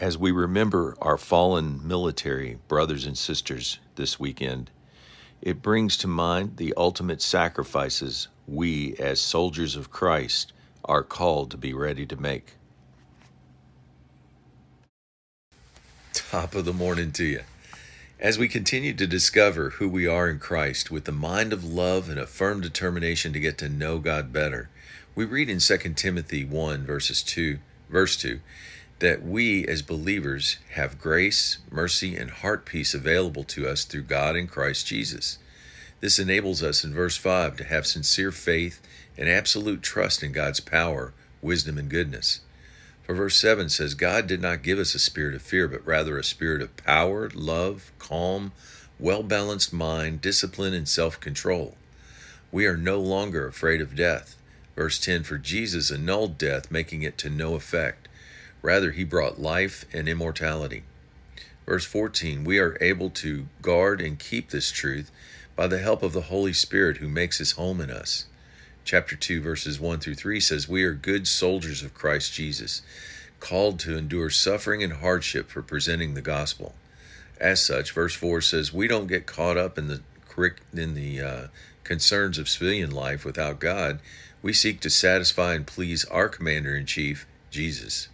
As we remember our fallen military brothers and sisters this weekend, it brings to mind the ultimate sacrifices we, as soldiers of Christ, are called to be ready to make. Top of the morning to you. As we continue to discover who we are in Christ with the mind of love and a firm determination to get to know God better, we read in 2 Timothy 1 verses 2, verse 2, that we as believers have grace, mercy, and heart peace available to us through God in Christ Jesus. This enables us in verse 5 to have sincere faith and absolute trust in God's power, wisdom, and goodness. For verse 7 says, God did not give us a spirit of fear, but rather a spirit of power, love, calm, well balanced mind, discipline, and self control. We are no longer afraid of death. Verse 10 For Jesus annulled death, making it to no effect. Rather, he brought life and immortality. Verse 14 We are able to guard and keep this truth by the help of the Holy Spirit who makes his home in us. Chapter 2, verses 1 through 3 says, We are good soldiers of Christ Jesus, called to endure suffering and hardship for presenting the gospel. As such, verse 4 says, We don't get caught up in the in the uh, concerns of civilian life without God. We seek to satisfy and please our commander in chief, Jesus.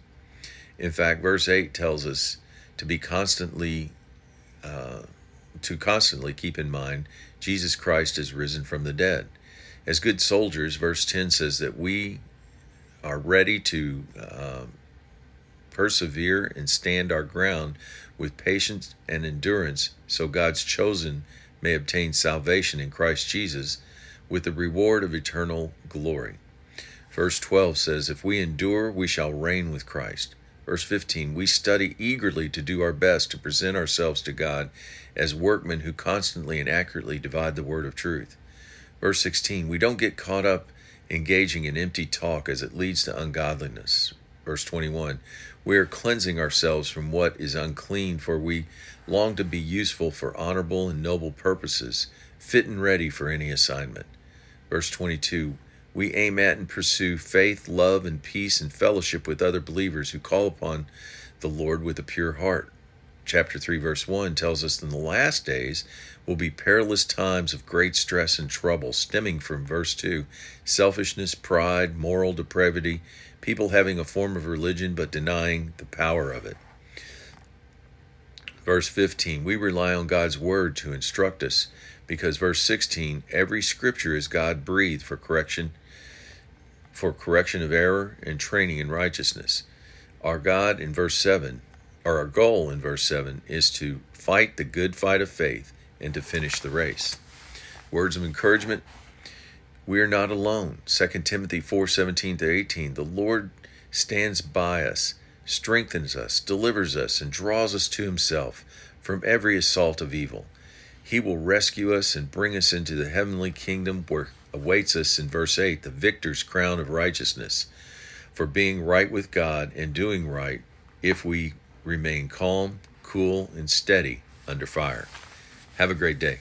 In fact, verse 8 tells us to be constantly uh, to constantly keep in mind Jesus Christ is risen from the dead. As good soldiers, verse 10 says that we are ready to uh, persevere and stand our ground with patience and endurance so God's chosen may obtain salvation in Christ Jesus with the reward of eternal glory. Verse 12 says, If we endure, we shall reign with Christ. Verse 15 We study eagerly to do our best to present ourselves to God as workmen who constantly and accurately divide the word of truth. Verse 16 We don't get caught up engaging in empty talk as it leads to ungodliness. Verse 21 We are cleansing ourselves from what is unclean, for we long to be useful for honorable and noble purposes, fit and ready for any assignment. Verse 22 we aim at and pursue faith, love, and peace and fellowship with other believers who call upon the Lord with a pure heart. Chapter 3, verse 1 tells us in the last days will be perilous times of great stress and trouble, stemming from verse 2 selfishness, pride, moral depravity, people having a form of religion but denying the power of it. Verse 15 We rely on God's word to instruct us because verse 16 every scripture is God breathed for correction for correction of error and training in righteousness. Our God in verse 7, or our goal in verse 7, is to fight the good fight of faith and to finish the race. Words of encouragement. We are not alone. 2 Timothy 4:17 to 18. The Lord stands by us, strengthens us, delivers us, and draws us to himself from every assault of evil. He will rescue us and bring us into the heavenly kingdom where awaits us in verse 8 the victor's crown of righteousness for being right with God and doing right if we remain calm, cool, and steady under fire. Have a great day.